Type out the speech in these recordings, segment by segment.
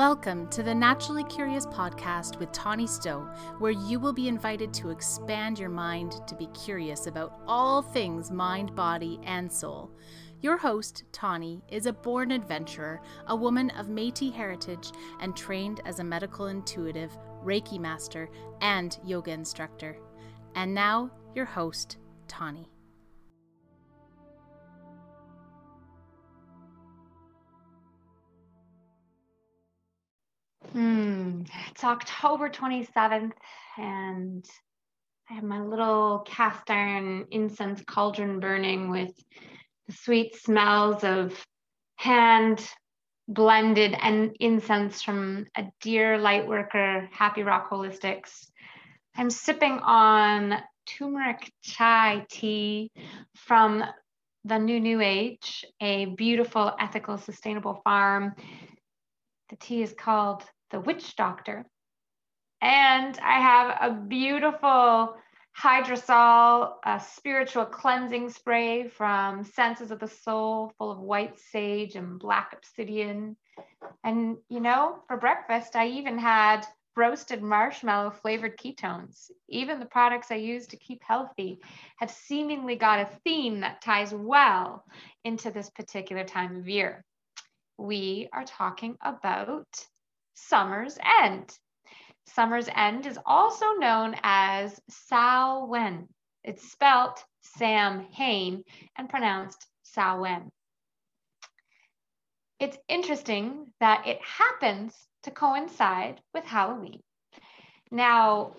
Welcome to the Naturally Curious podcast with Tawny Stowe, where you will be invited to expand your mind to be curious about all things mind, body, and soul. Your host, Tawny, is a born adventurer, a woman of Metis heritage, and trained as a medical intuitive, Reiki master, and yoga instructor. And now, your host, Tawny. Hmm. It's October 27th, and I have my little cast iron incense cauldron burning with the sweet smells of hand blended and incense from a dear light worker, Happy Rock Holistics. I'm sipping on turmeric chai tea from the New New Age, a beautiful, ethical, sustainable farm. The tea is called the witch doctor. And I have a beautiful hydrosol, a spiritual cleansing spray from Senses of the Soul, full of white sage and black obsidian. And, you know, for breakfast, I even had roasted marshmallow flavored ketones. Even the products I use to keep healthy have seemingly got a theme that ties well into this particular time of year. We are talking about Summer's End. Summer's End is also known as Samhain. It's spelt Sam Hain and pronounced Samhain. It's interesting that it happens to coincide with Halloween. Now,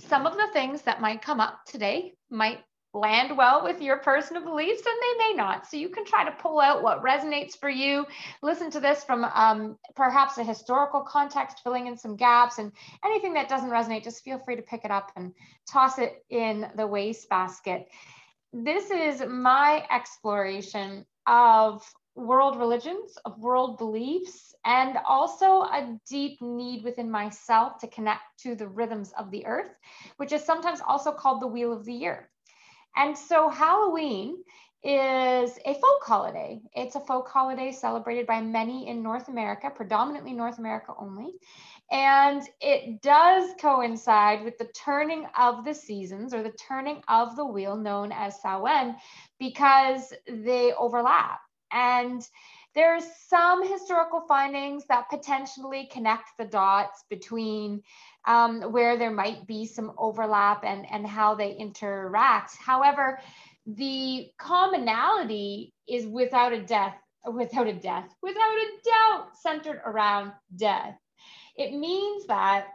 some of the things that might come up today might land well with your personal beliefs and they may not. So you can try to pull out what resonates for you. Listen to this from um, perhaps a historical context, filling in some gaps and anything that doesn't resonate, just feel free to pick it up and toss it in the wastebasket. This is my exploration of world religions, of world beliefs, and also a deep need within myself to connect to the rhythms of the earth, which is sometimes also called the wheel of the year. And so Halloween is a folk holiday. It's a folk holiday celebrated by many in North America, predominantly North America only. And it does coincide with the turning of the seasons or the turning of the wheel known as Samhain because they overlap. And there's some historical findings that potentially connect the dots between um, where there might be some overlap and, and how they interact. However, the commonality is without a death, without a death, without a doubt centered around death. It means that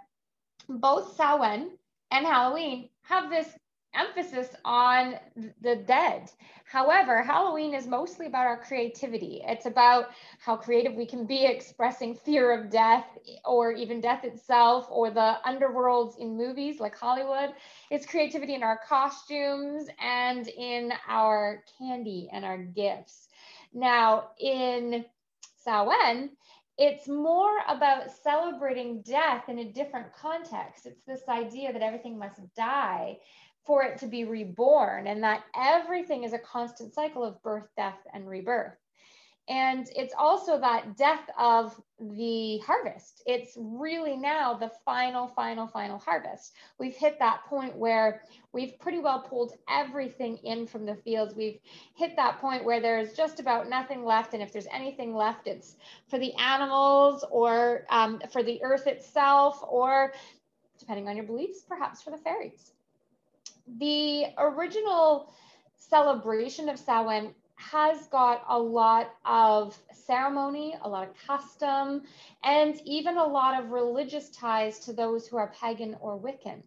both Samhain and Halloween have this emphasis on the dead. However, Halloween is mostly about our creativity. It's about how creative we can be expressing fear of death or even death itself or the underworlds in movies like Hollywood. It's creativity in our costumes and in our candy and our gifts. Now, in Samhain, it's more about celebrating death in a different context. It's this idea that everything must die for it to be reborn and that everything is a constant cycle of birth, death, and rebirth. And it's also that death of the harvest. It's really now the final, final, final harvest. We've hit that point where we've pretty well pulled everything in from the fields. We've hit that point where there's just about nothing left. And if there's anything left, it's for the animals or um, for the earth itself, or depending on your beliefs, perhaps for the fairies the original celebration of Samhain has got a lot of ceremony, a lot of custom, and even a lot of religious ties to those who are pagan or Wiccan.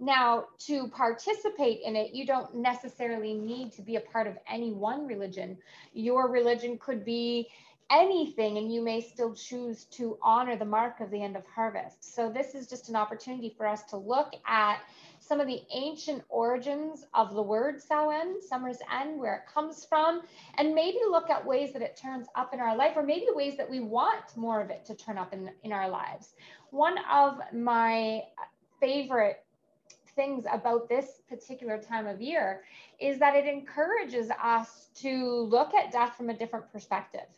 Now, to participate in it, you don't necessarily need to be a part of any one religion. Your religion could be anything, and you may still choose to honor the mark of the end of harvest. So, this is just an opportunity for us to look at some of the ancient origins of the word Samhain, summer's end, where it comes from, and maybe look at ways that it turns up in our life, or maybe ways that we want more of it to turn up in, in our lives. One of my favorite things about this particular time of year is that it encourages us to look at death from a different perspective.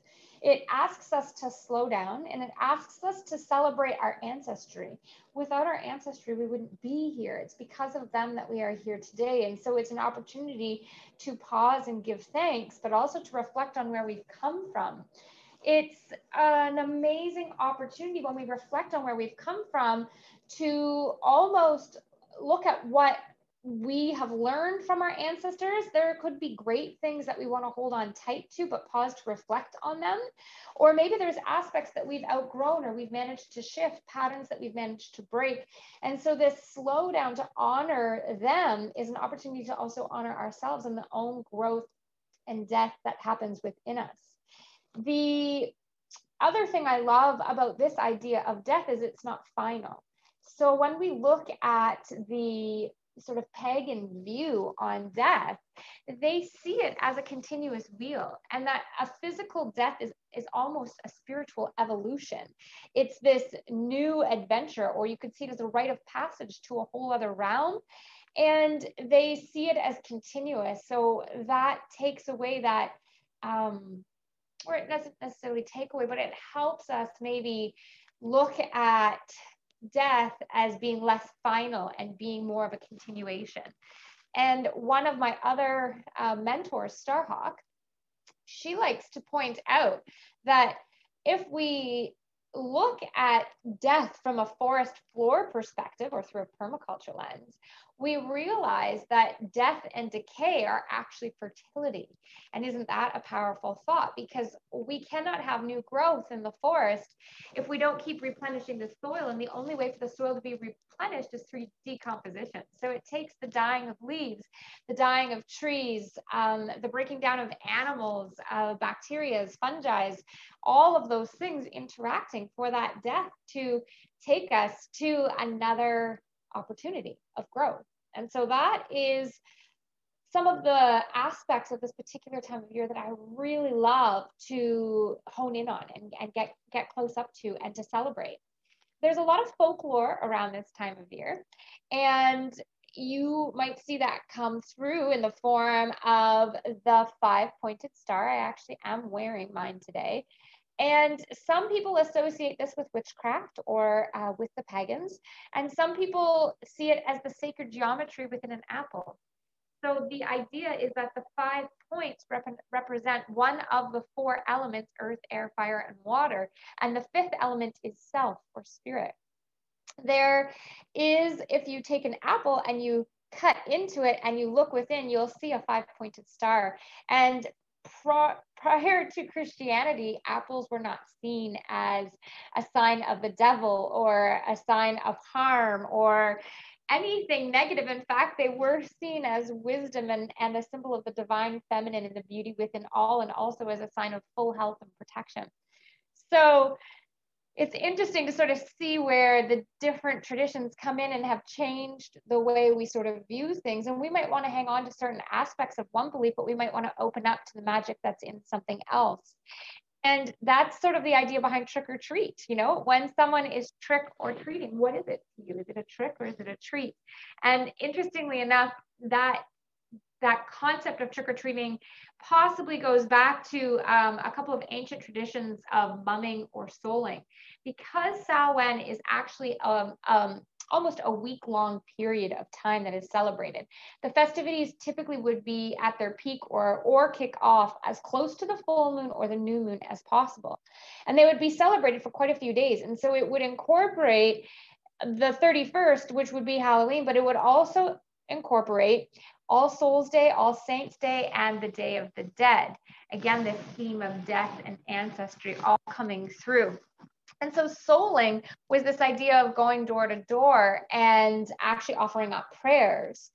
It asks us to slow down and it asks us to celebrate our ancestry. Without our ancestry, we wouldn't be here. It's because of them that we are here today. And so it's an opportunity to pause and give thanks, but also to reflect on where we've come from. It's an amazing opportunity when we reflect on where we've come from to almost look at what we have learned from our ancestors, there could be great things that we want to hold on tight to, but pause to reflect on them. Or maybe there's aspects that we've outgrown or we've managed to shift, patterns that we've managed to break. And so this slowdown to honor them is an opportunity to also honor ourselves and the own growth and death that happens within us. The other thing I love about this idea of death is it's not final. So when we look at the sort of pagan view on death, they see it as a continuous wheel and that a physical death is, is almost a spiritual evolution. It's this new adventure, or you could see it as a rite of passage to a whole other realm. And they see it as continuous. So that takes away that, um, or it doesn't necessarily take away, but it helps us maybe look at death as being less final and being more of a continuation. And one of my other uh, mentors, Starhawk, she likes to point out that if we look at death from a forest floor perspective or through a permaculture lens, we realize that death and decay are actually fertility. And isn't that a powerful thought? Because we cannot have new growth in the forest if we don't keep replenishing the soil. And the only way for the soil to be replenished is through decomposition. So it takes the dying of leaves, the dying of trees, um, the breaking down of animals, uh, bacteria, fungi, all of those things interacting for that death to take us to another opportunity of growth. And so that is some of the aspects of this particular time of year that I really love to hone in on and, and get, get close up to and to celebrate. There's a lot of folklore around this time of year, and you might see that come through in the form of the five pointed star. I actually am wearing mine today. And some people associate this with witchcraft or uh, with the pagans, and some people see it as the sacred geometry within an apple. So the idea is that the five points rep represent one of the four elements earth, air, fire, and water, and the fifth element is self or spirit. There is, if you take an apple and you cut into it and you look within, you'll see a five pointed star. And prior to Christianity, apples were not seen as a sign of the devil or a sign of harm or anything negative. In fact, they were seen as wisdom and, and a symbol of the divine feminine and the beauty within all, and also as a sign of full health and protection. So it's interesting to sort of see where the different traditions come in and have changed the way we sort of view things. And we might want to hang on to certain aspects of one belief, but we might want to open up to the magic that's in something else. And that's sort of the idea behind trick or treat. You know, when someone is trick or treating, what is it to you? Is it a trick or is it a treat? And interestingly enough, that that concept of trick or treating possibly goes back to um, a couple of ancient traditions of mumming or souling. Because Samhain is actually um, um, almost a week long period of time that is celebrated. The festivities typically would be at their peak or, or kick off as close to the full moon or the new moon as possible. And they would be celebrated for quite a few days. And so it would incorporate the 31st, which would be Halloween, but it would also incorporate all Souls Day, All Saints Day, and the Day of the Dead. Again, this theme of death and ancestry all coming through. And so souling was this idea of going door to door and actually offering up prayers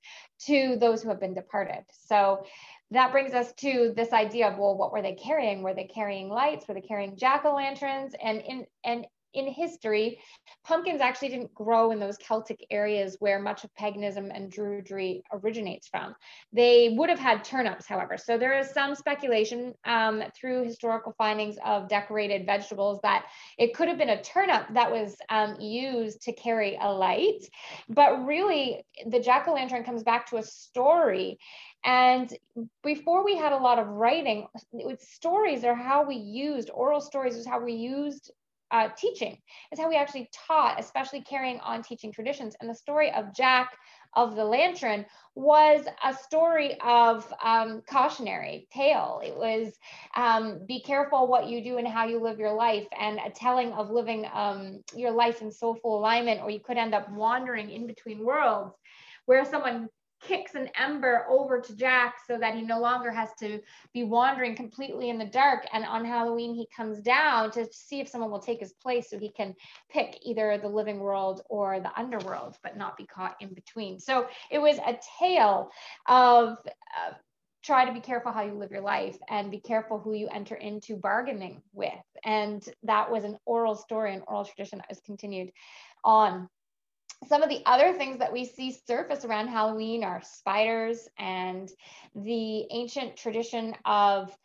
to those who have been departed. So that brings us to this idea of well, what were they carrying? Were they carrying lights? Were they carrying jack o' lanterns? And in and in history, pumpkins actually didn't grow in those Celtic areas where much of paganism and Druidry originates from. They would have had turnips, however. So there is some speculation um, through historical findings of decorated vegetables that it could have been a turnip that was um, used to carry a light. But really, the jack o' lantern comes back to a story. And before we had a lot of writing, stories are how we used, oral stories is how we used uh, teaching. It's how we actually taught, especially carrying on teaching traditions. And the story of Jack of the Lantern was a story of um, cautionary tale. It was um, be careful what you do and how you live your life, and a telling of living um, your life in soulful alignment, or you could end up wandering in between worlds where someone kicks an ember over to Jack so that he no longer has to be wandering completely in the dark. And on Halloween, he comes down to see if someone will take his place so he can pick either the living world or the underworld, but not be caught in between. So it was a tale of. Uh, try to be careful how you live your life and be careful who you enter into bargaining with. And that was an oral story, an oral tradition that was continued on some of the other things that we see surface around Halloween are spiders and the ancient tradition of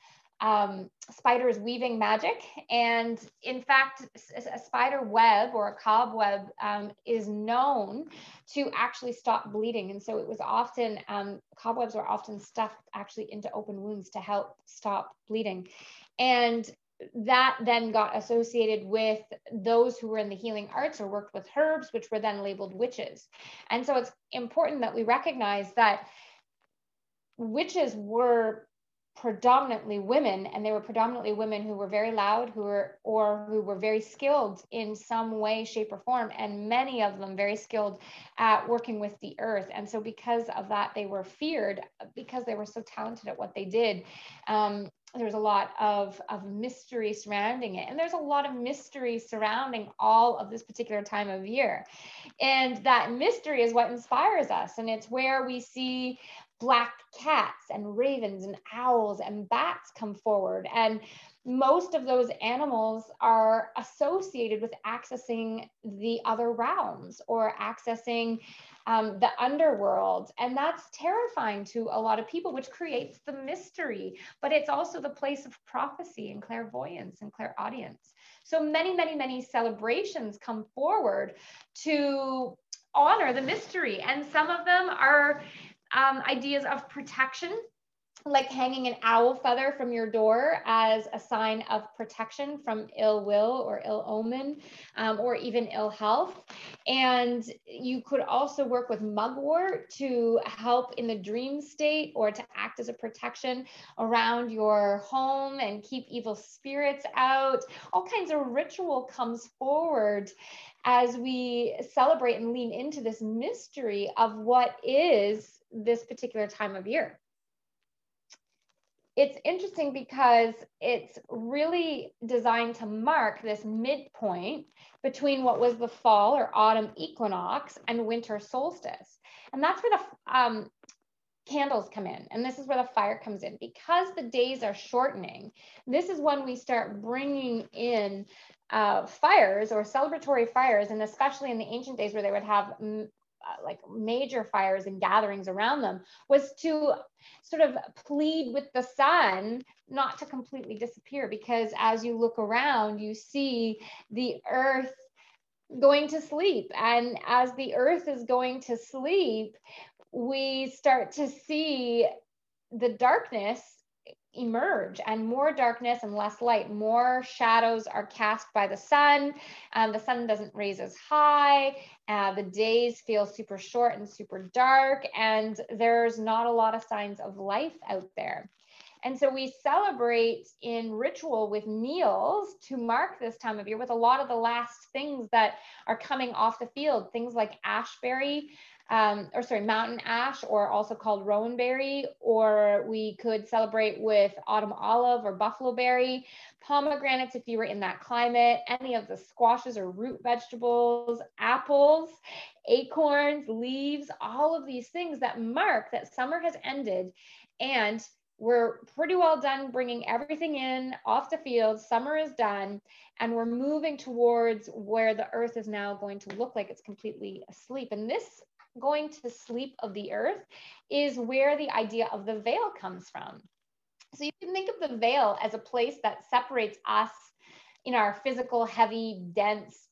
um, spiders weaving magic. And in fact, a spider web or a cobweb um, is known to actually stop bleeding. And so it was often, um, cobwebs were often stuffed actually into open wounds to help stop bleeding. And that then got associated with those who were in the healing arts or worked with herbs, which were then labeled witches. And so it's important that we recognize that witches were predominantly women and they were predominantly women who were very loud who were or who were very skilled in some way shape or form and many of them very skilled at working with the earth and so because of that they were feared because they were so talented at what they did um, there's a lot of, of mystery surrounding it. And there's a lot of mystery surrounding all of this particular time of year. And that mystery is what inspires us. And it's where we see black cats and ravens and owls and bats come forward. And most of those animals are associated with accessing the other realms or accessing um, the underworld. And that's terrifying to a lot of people, which creates the mystery, but it's also the place of prophecy and clairvoyance and clairaudience. So many, many, many celebrations come forward to honor the mystery. And some of them are um, ideas of protection like hanging an owl feather from your door as a sign of protection from ill will or ill omen um, or even ill health. And you could also work with mugwort to help in the dream state or to act as a protection around your home and keep evil spirits out. All kinds of ritual comes forward as we celebrate and lean into this mystery of what is this particular time of year it's interesting because it's really designed to mark this midpoint between what was the fall or autumn equinox and winter solstice. And that's where the um, candles come in. And this is where the fire comes in. Because the days are shortening, this is when we start bringing in uh, fires or celebratory fires. And especially in the ancient days where they would have Uh, like major fires and gatherings around them was to sort of plead with the sun not to completely disappear because as you look around you see the earth going to sleep. And as the earth is going to sleep we start to see the darkness emerge and more darkness and less light. More shadows are cast by the sun um, the sun doesn't raise as high uh, the days feel super short and super dark and there's not a lot of signs of life out there. And so we celebrate in ritual with meals to mark this time of year with a lot of the last things that are coming off the field, things like ashberry, um, or sorry, mountain ash, or also called rowanberry, or we could celebrate with autumn olive or buffalo berry, pomegranates if you were in that climate, any of the squashes or root vegetables, apples, acorns, leaves, all of these things that mark that summer has ended and we're pretty well done bringing everything in off the field. Summer is done, and we're moving towards where the earth is now going to look like it's completely asleep. And this going to sleep of the earth is where the idea of the veil comes from. So you can think of the veil as a place that separates us in our physical, heavy, dense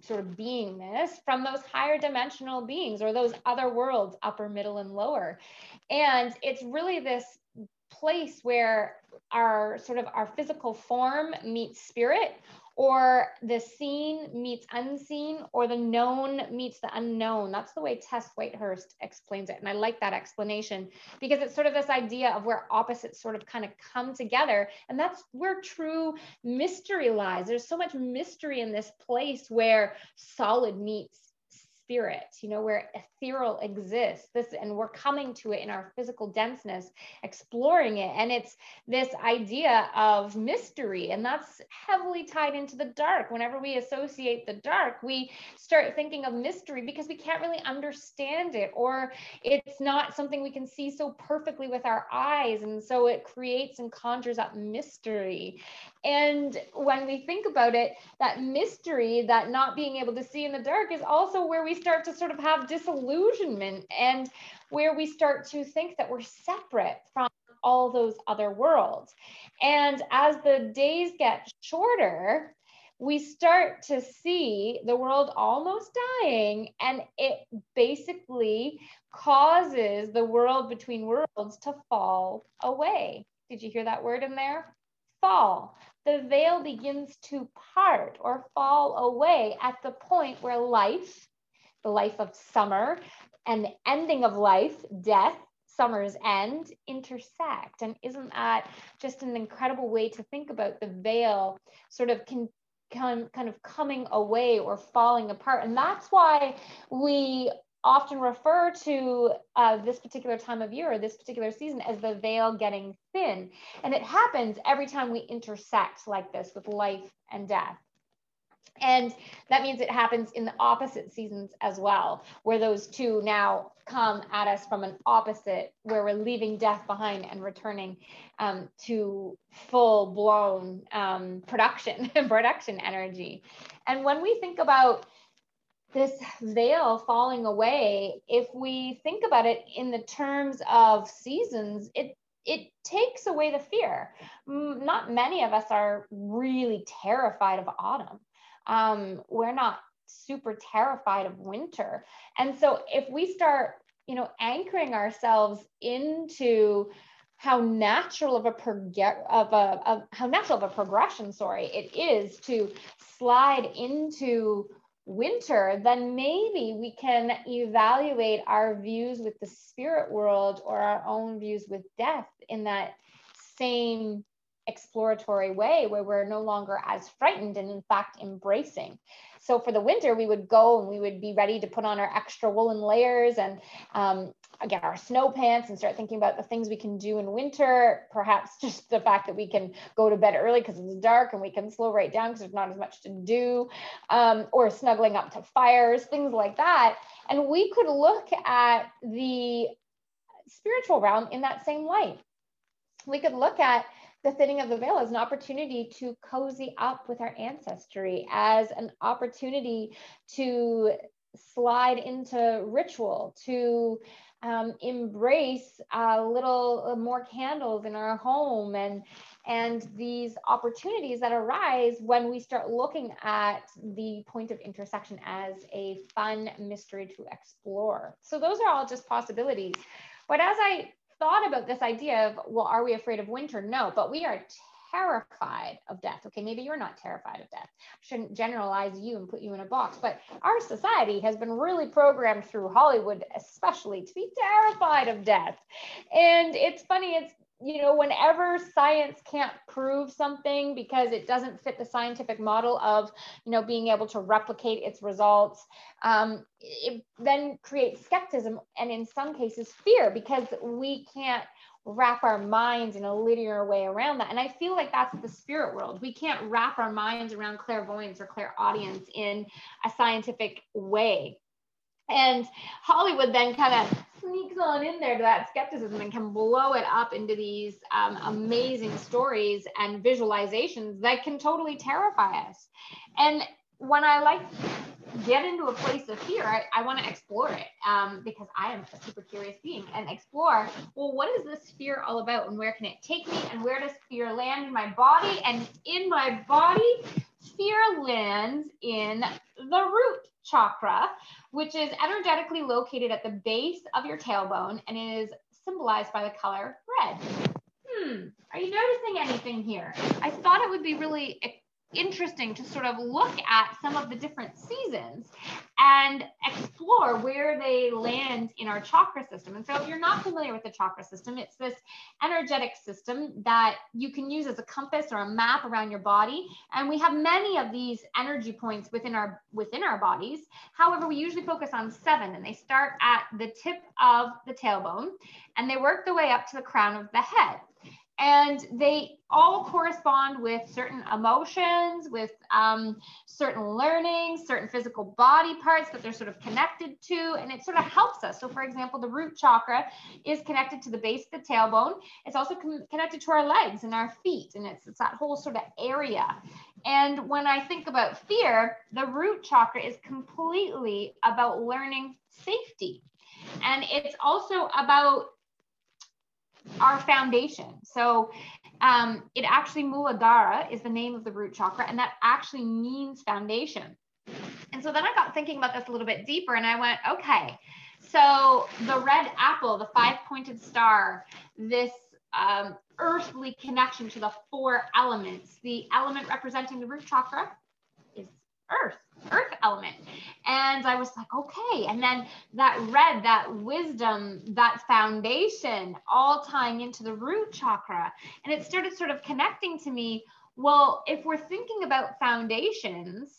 sort of beingness from those higher dimensional beings or those other worlds, upper, middle, and lower. And it's really this place where our sort of our physical form meets spirit or the seen meets unseen or the known meets the unknown. That's the way tess whitehurst explains it. And i like that explanation because it's sort of this idea of where opposites sort of kind of come together. And that's where true mystery lies. There's so much mystery in this place where solid meets spirit, you know, where ethereal exists. This, and we're coming to it in our physical denseness, exploring it. And it's this idea of mystery, and that's heavily tied into the dark. Whenever we associate the dark, we start thinking of mystery because we can't really understand it, or it's not something we can see so perfectly with our eyes. And so it creates and conjures up mystery. And when we think about it, that mystery, that not being able to see in the dark, is also where we start to sort of have disillusionment and where we start to think that we're separate from all those other worlds. And as the days get shorter, we start to see the world almost dying, and it basically causes the world between worlds to fall away. Did you hear that word in there? Fall the veil begins to part or fall away at the point where life, the life of summer, and the ending of life, death, summer's end, intersect. And isn't that just an incredible way to think about the veil sort of can kind of coming away or falling apart. And that's why we often refer to uh, this particular time of year or this particular season as the veil getting thin. And it happens every time we intersect like this with life and death. And that means it happens in the opposite seasons as well, where those two now come at us from an opposite, where we're leaving death behind and returning um, to full blown um, production, and production energy. And when we think about this veil falling away, if we think about it in the terms of seasons, it it takes away the fear. Not many of us are really terrified of autumn. Um, we're not super terrified of winter. And so if we start, you know, anchoring ourselves into how natural of a, prog- of a of how natural of a progression, sorry, it is to slide into winter, then maybe we can evaluate our views with the spirit world or our own views with death in that same exploratory way where we're no longer as frightened and in fact embracing so for the winter we would go and we would be ready to put on our extra woolen layers and um, get our snow pants and start thinking about the things we can do in winter. Perhaps just the fact that we can go to bed early because it's dark and we can slow right down because there's not as much to do, um, or snuggling up to fires, things like that. And we could look at the spiritual realm in that same light. We could look at the thinning of the veil as an opportunity to cozy up with our ancestry, as an opportunity to slide into ritual, to um, embrace a little more candles in our home and and these opportunities that arise when we start looking at the point of intersection as a fun mystery to explore. So those are all just possibilities. But as I thought about this idea of, well, are we afraid of winter? No, but we are terrified of death. Okay, maybe you're not terrified of death. Shouldn't generalize you and put you in a box, but our society has been really programmed through Hollywood, especially, to be terrified of death. And it's funny, it's you know, whenever science can't prove something because it doesn't fit the scientific model of, you know, being able to replicate its results, um, it then creates skepticism and in some cases fear because we can't wrap our minds in a linear way around that. And I feel like that's the spirit world. We can't wrap our minds around clairvoyance or clairaudience in a scientific way. And Hollywood then kind of sneaks on in there to that skepticism and can blow it up into these um, amazing stories and visualizations that can totally terrify us. And when I like get into a place of fear, I, I want to explore it um, because I am a super curious being and explore, well, what is this fear all about and where can it take me and where does fear land in my body? And in my body, fear lands in the root chakra, which is energetically located at the base of your tailbone and is symbolized by the color red. Hmm, are you noticing anything here? I thought it would be really interesting to sort of look at some of the different seasons and explore where they land in our chakra system. And so, if you're not familiar with the chakra system, it's this energetic system that you can use as a compass or a map around your body. And we have many of these energy points within our within our bodies. However, we usually focus on seven, and they start at the tip of the tailbone and they work their way up to the crown of the head and they all correspond with certain emotions, with um, certain learnings, certain physical body parts that they're sort of connected to, and it sort of helps us. So, for example, the root chakra is connected to the base of the tailbone. It's also connected to our legs and our feet, and it's, it's that whole sort of area. And when I think about fear, the root chakra is completely about learning safety. And it's also about our foundation. So um, it actually Muladhara is the name of the root chakra, and that actually means foundation. And so then I got thinking about this a little bit deeper, and I went, okay, so the red apple, the five pointed star, this um, earthly connection to the four elements, the element representing the root chakra earth earth element. And I was like, okay. And then that red, that wisdom, that foundation, all tying into the root chakra. And it started sort of connecting to me. Well, if we're thinking about foundations,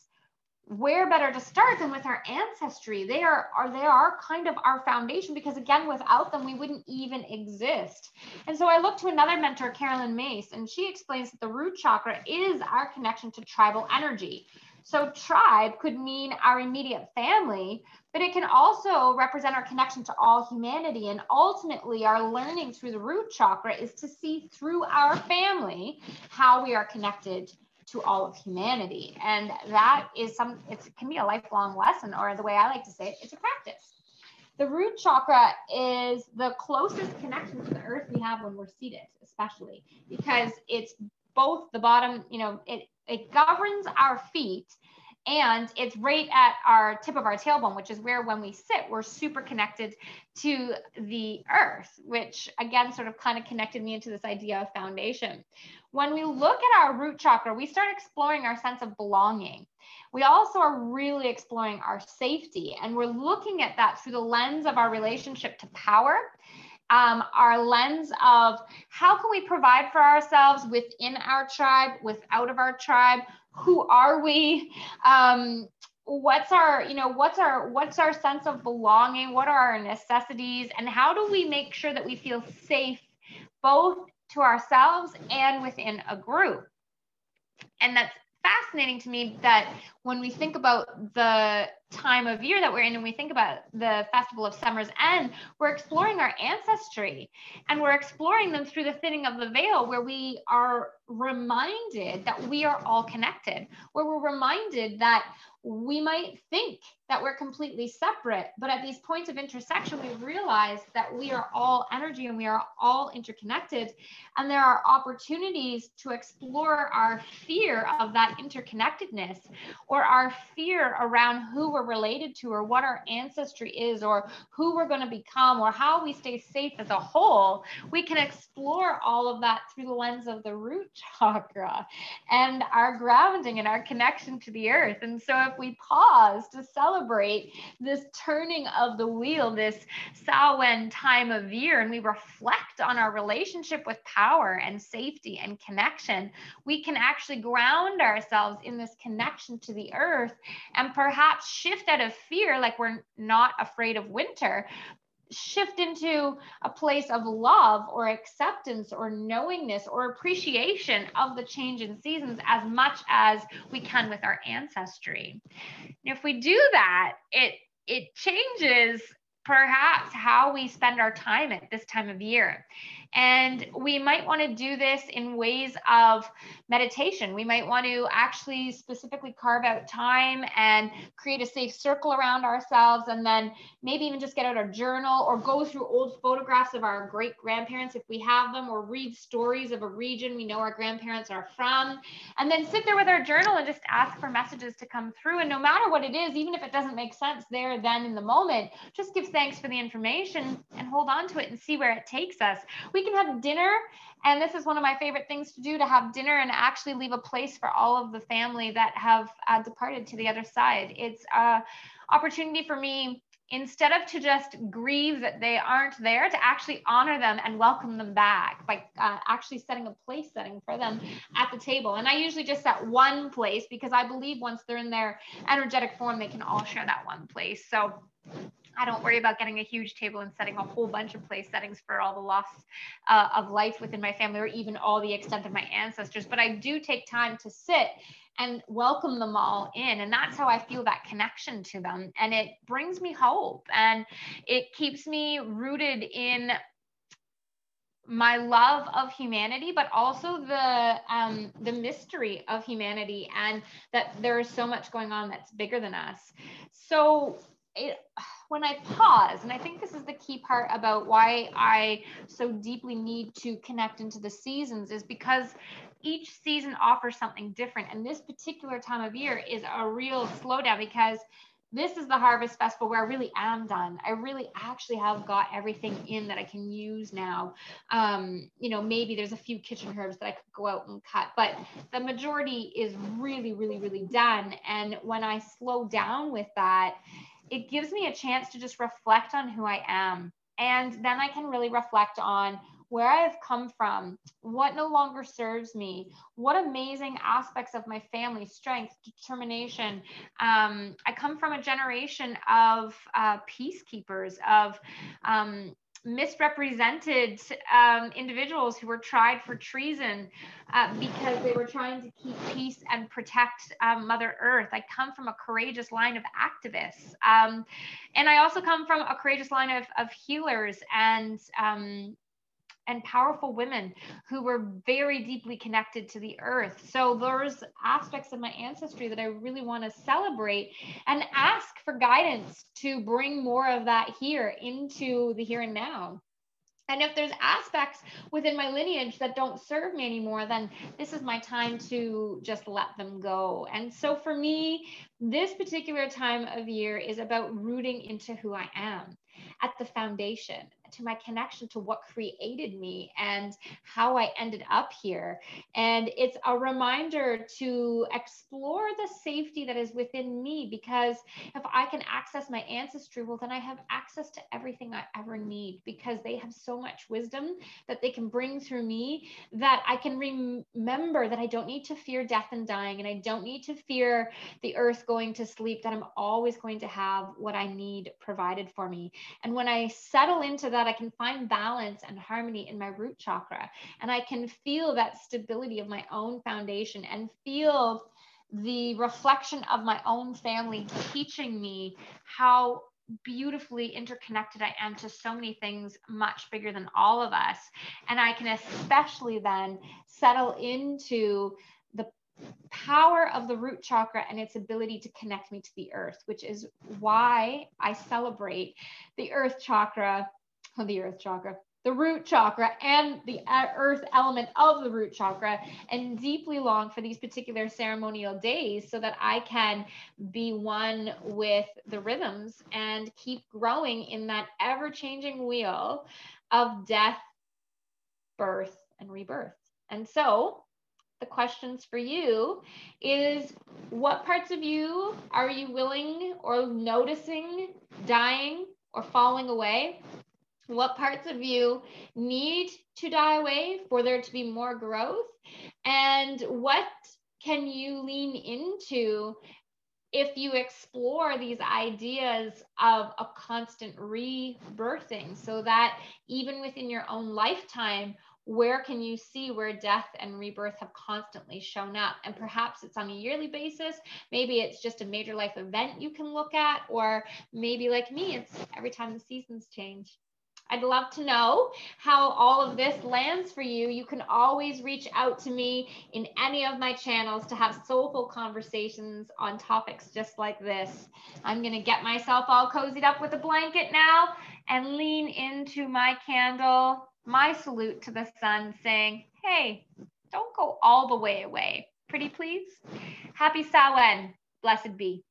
where better to start than with our ancestry they are, are they are kind of our foundation because again without them we wouldn't even exist and so i looked to another mentor Caroline Myss and she explains that the root chakra is our connection to tribal energy so tribe could mean our immediate family, but it can also represent our connection to all humanity. And ultimately, our learning through the root chakra is to see through our family how we are connected to all of humanity. And that is some, it can be a lifelong lesson, or the way I like to say it, it's a practice. The root chakra is the closest connection to the earth we have when we're seated, especially because it's both the bottom, you know, it it governs our feet and it's right at our tip of our tailbone, which is where when we sit, we're super connected to the earth, which again sort of kind of connected me into this idea of foundation. When we look at our root chakra, we start exploring our sense of belonging. We also are really exploring our safety, and we're looking at that through the lens of our relationship to power um, our lens of how can we provide for ourselves within our tribe, without of our tribe, who are we? Um, what's our you know what's our what's our sense of belonging? What are our necessities? And how do we make sure that we feel safe both to ourselves and within a group? And that's fascinating to me that when we think about the time of year that we're in and we think about the festival of summer's end we're exploring our ancestry and we're exploring them through the thinning of the veil where we are reminded that we are all connected where we're reminded that we might think that we're completely separate, but at these points of intersection, we realize that we are all energy and we are all interconnected. And there are opportunities to explore our fear of that interconnectedness or our fear around who we're related to or what our ancestry is or who we're going to become or how we stay safe as a whole. We can explore all of that through the lens of the root chakra and our grounding and our connection to the earth. And so if we pause to celebrate this turning of the wheel, this Samhain time of year, and we reflect on our relationship with power and safety and connection, we can actually ground ourselves in this connection to the earth and perhaps shift out of fear, like we're not afraid of winter, shift into a place of love or acceptance or knowingness or appreciation of the change in seasons as much as we can with our ancestry. And if we do that, it it changes perhaps how we spend our time at this time of year. And we might want to do this in ways of meditation. We might want to actually specifically carve out time and create a safe circle around ourselves, and then maybe even just get out our journal or go through old photographs of our great grandparents if we have them, or read stories of a region we know our grandparents are from, and then sit there with our journal and just ask for messages to come through. And no matter what it is, even if it doesn't make sense there, then in the moment, just give thanks for the information and hold on to it and see where it takes us. We can have dinner, and this is one of my favorite things to do to have dinner and actually leave a place for all of the family that have uh, departed to the other side. It's an opportunity for me instead of to just grieve that they aren't there to actually honor them and welcome them back by uh, actually setting a place setting for them at the table and i usually just set one place because i believe once they're in their energetic form they can all share that one place so I don't worry about getting a huge table and setting a whole bunch of place settings for all the loss uh, of life within my family or even all the extent of my ancestors. But I do take time to sit and welcome them all in. And that's how I feel that connection to them. And it brings me hope and it keeps me rooted in my love of humanity, but also the um, the mystery of humanity, and that there is so much going on that's bigger than us. So it when I pause, and I think this is the key part about why I so deeply need to connect into the seasons, is because each season offers something different. And this particular time of year is a real slowdown because this is the harvest festival where I really am done. I really actually have got everything in that I can use now. Um, you know, maybe there's a few kitchen herbs that I could go out and cut, but the majority is really, really, really done. And when I slow down with that, it gives me a chance to just reflect on who I am. And then I can really reflect on where I've come from, what no longer serves me, what amazing aspects of my family, strength, determination. Um, I come from a generation of uh, peacekeepers, of um, misrepresented um, individuals who were tried for treason uh, because they were trying to keep peace and protect um, Mother Earth. I come from a courageous line of activists. Um, and I also come from a courageous line of, of healers and um, and powerful women who were very deeply connected to the earth. So there's aspects of my ancestry that I really want to celebrate and ask for guidance to bring more of that here into the here and now. And if there's aspects within my lineage that don't serve me anymore, then this is my time to just let them go. And so for me, this particular time of year is about rooting into who I am at the foundation to my connection to what created me and how I ended up here. And it's a reminder to explore the safety that is within me because if I can access my ancestry, well, then I have access to everything I ever need because they have so much wisdom that they can bring through me that I can remember that I don't need to fear death and dying and I don't need to fear the earth going to sleep, that I'm always going to have what I need provided for me. And when I settle into that, that I can find balance and harmony in my root chakra. And I can feel that stability of my own foundation and feel the reflection of my own family teaching me how beautifully interconnected I am to so many things much bigger than all of us. And I can especially then settle into the power of the root chakra and its ability to connect me to the earth, which is why I celebrate the earth chakra the earth chakra, the root chakra, and the earth element of the root chakra, and deeply long for these particular ceremonial days so that I can be one with the rhythms and keep growing in that ever changing wheel of death, birth, and rebirth. And so, the questions for you is what parts of you are you willing or noticing dying or falling away? What parts of you need to die away for there to be more growth and what can you lean into if you explore these ideas of a constant rebirthing so that even within your own lifetime where can you see where death and rebirth have constantly shown up? And perhaps it's on a yearly basis. Maybe it's just a major life event you can look at, or maybe like me, it's every time the seasons change. I'd love to know how all of this lands for you. You can always reach out to me in any of my channels to have soulful conversations on topics just like this. I'm going to get myself all cozied up with a blanket now and lean into my candle, my salute to the sun, saying, Hey, don't go all the way away. Pretty please. Happy Samhain. Blessed be.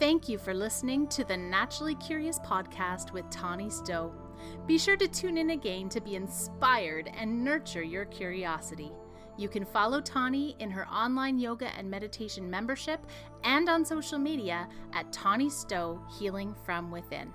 Thank you for listening to the Naturally Curious podcast with Tawny Stowe. Be sure to tune in again to be inspired and nurture your curiosity. You can follow Tawny in her online yoga and meditation membership and on social media at Tawny Stowe Healing from Within.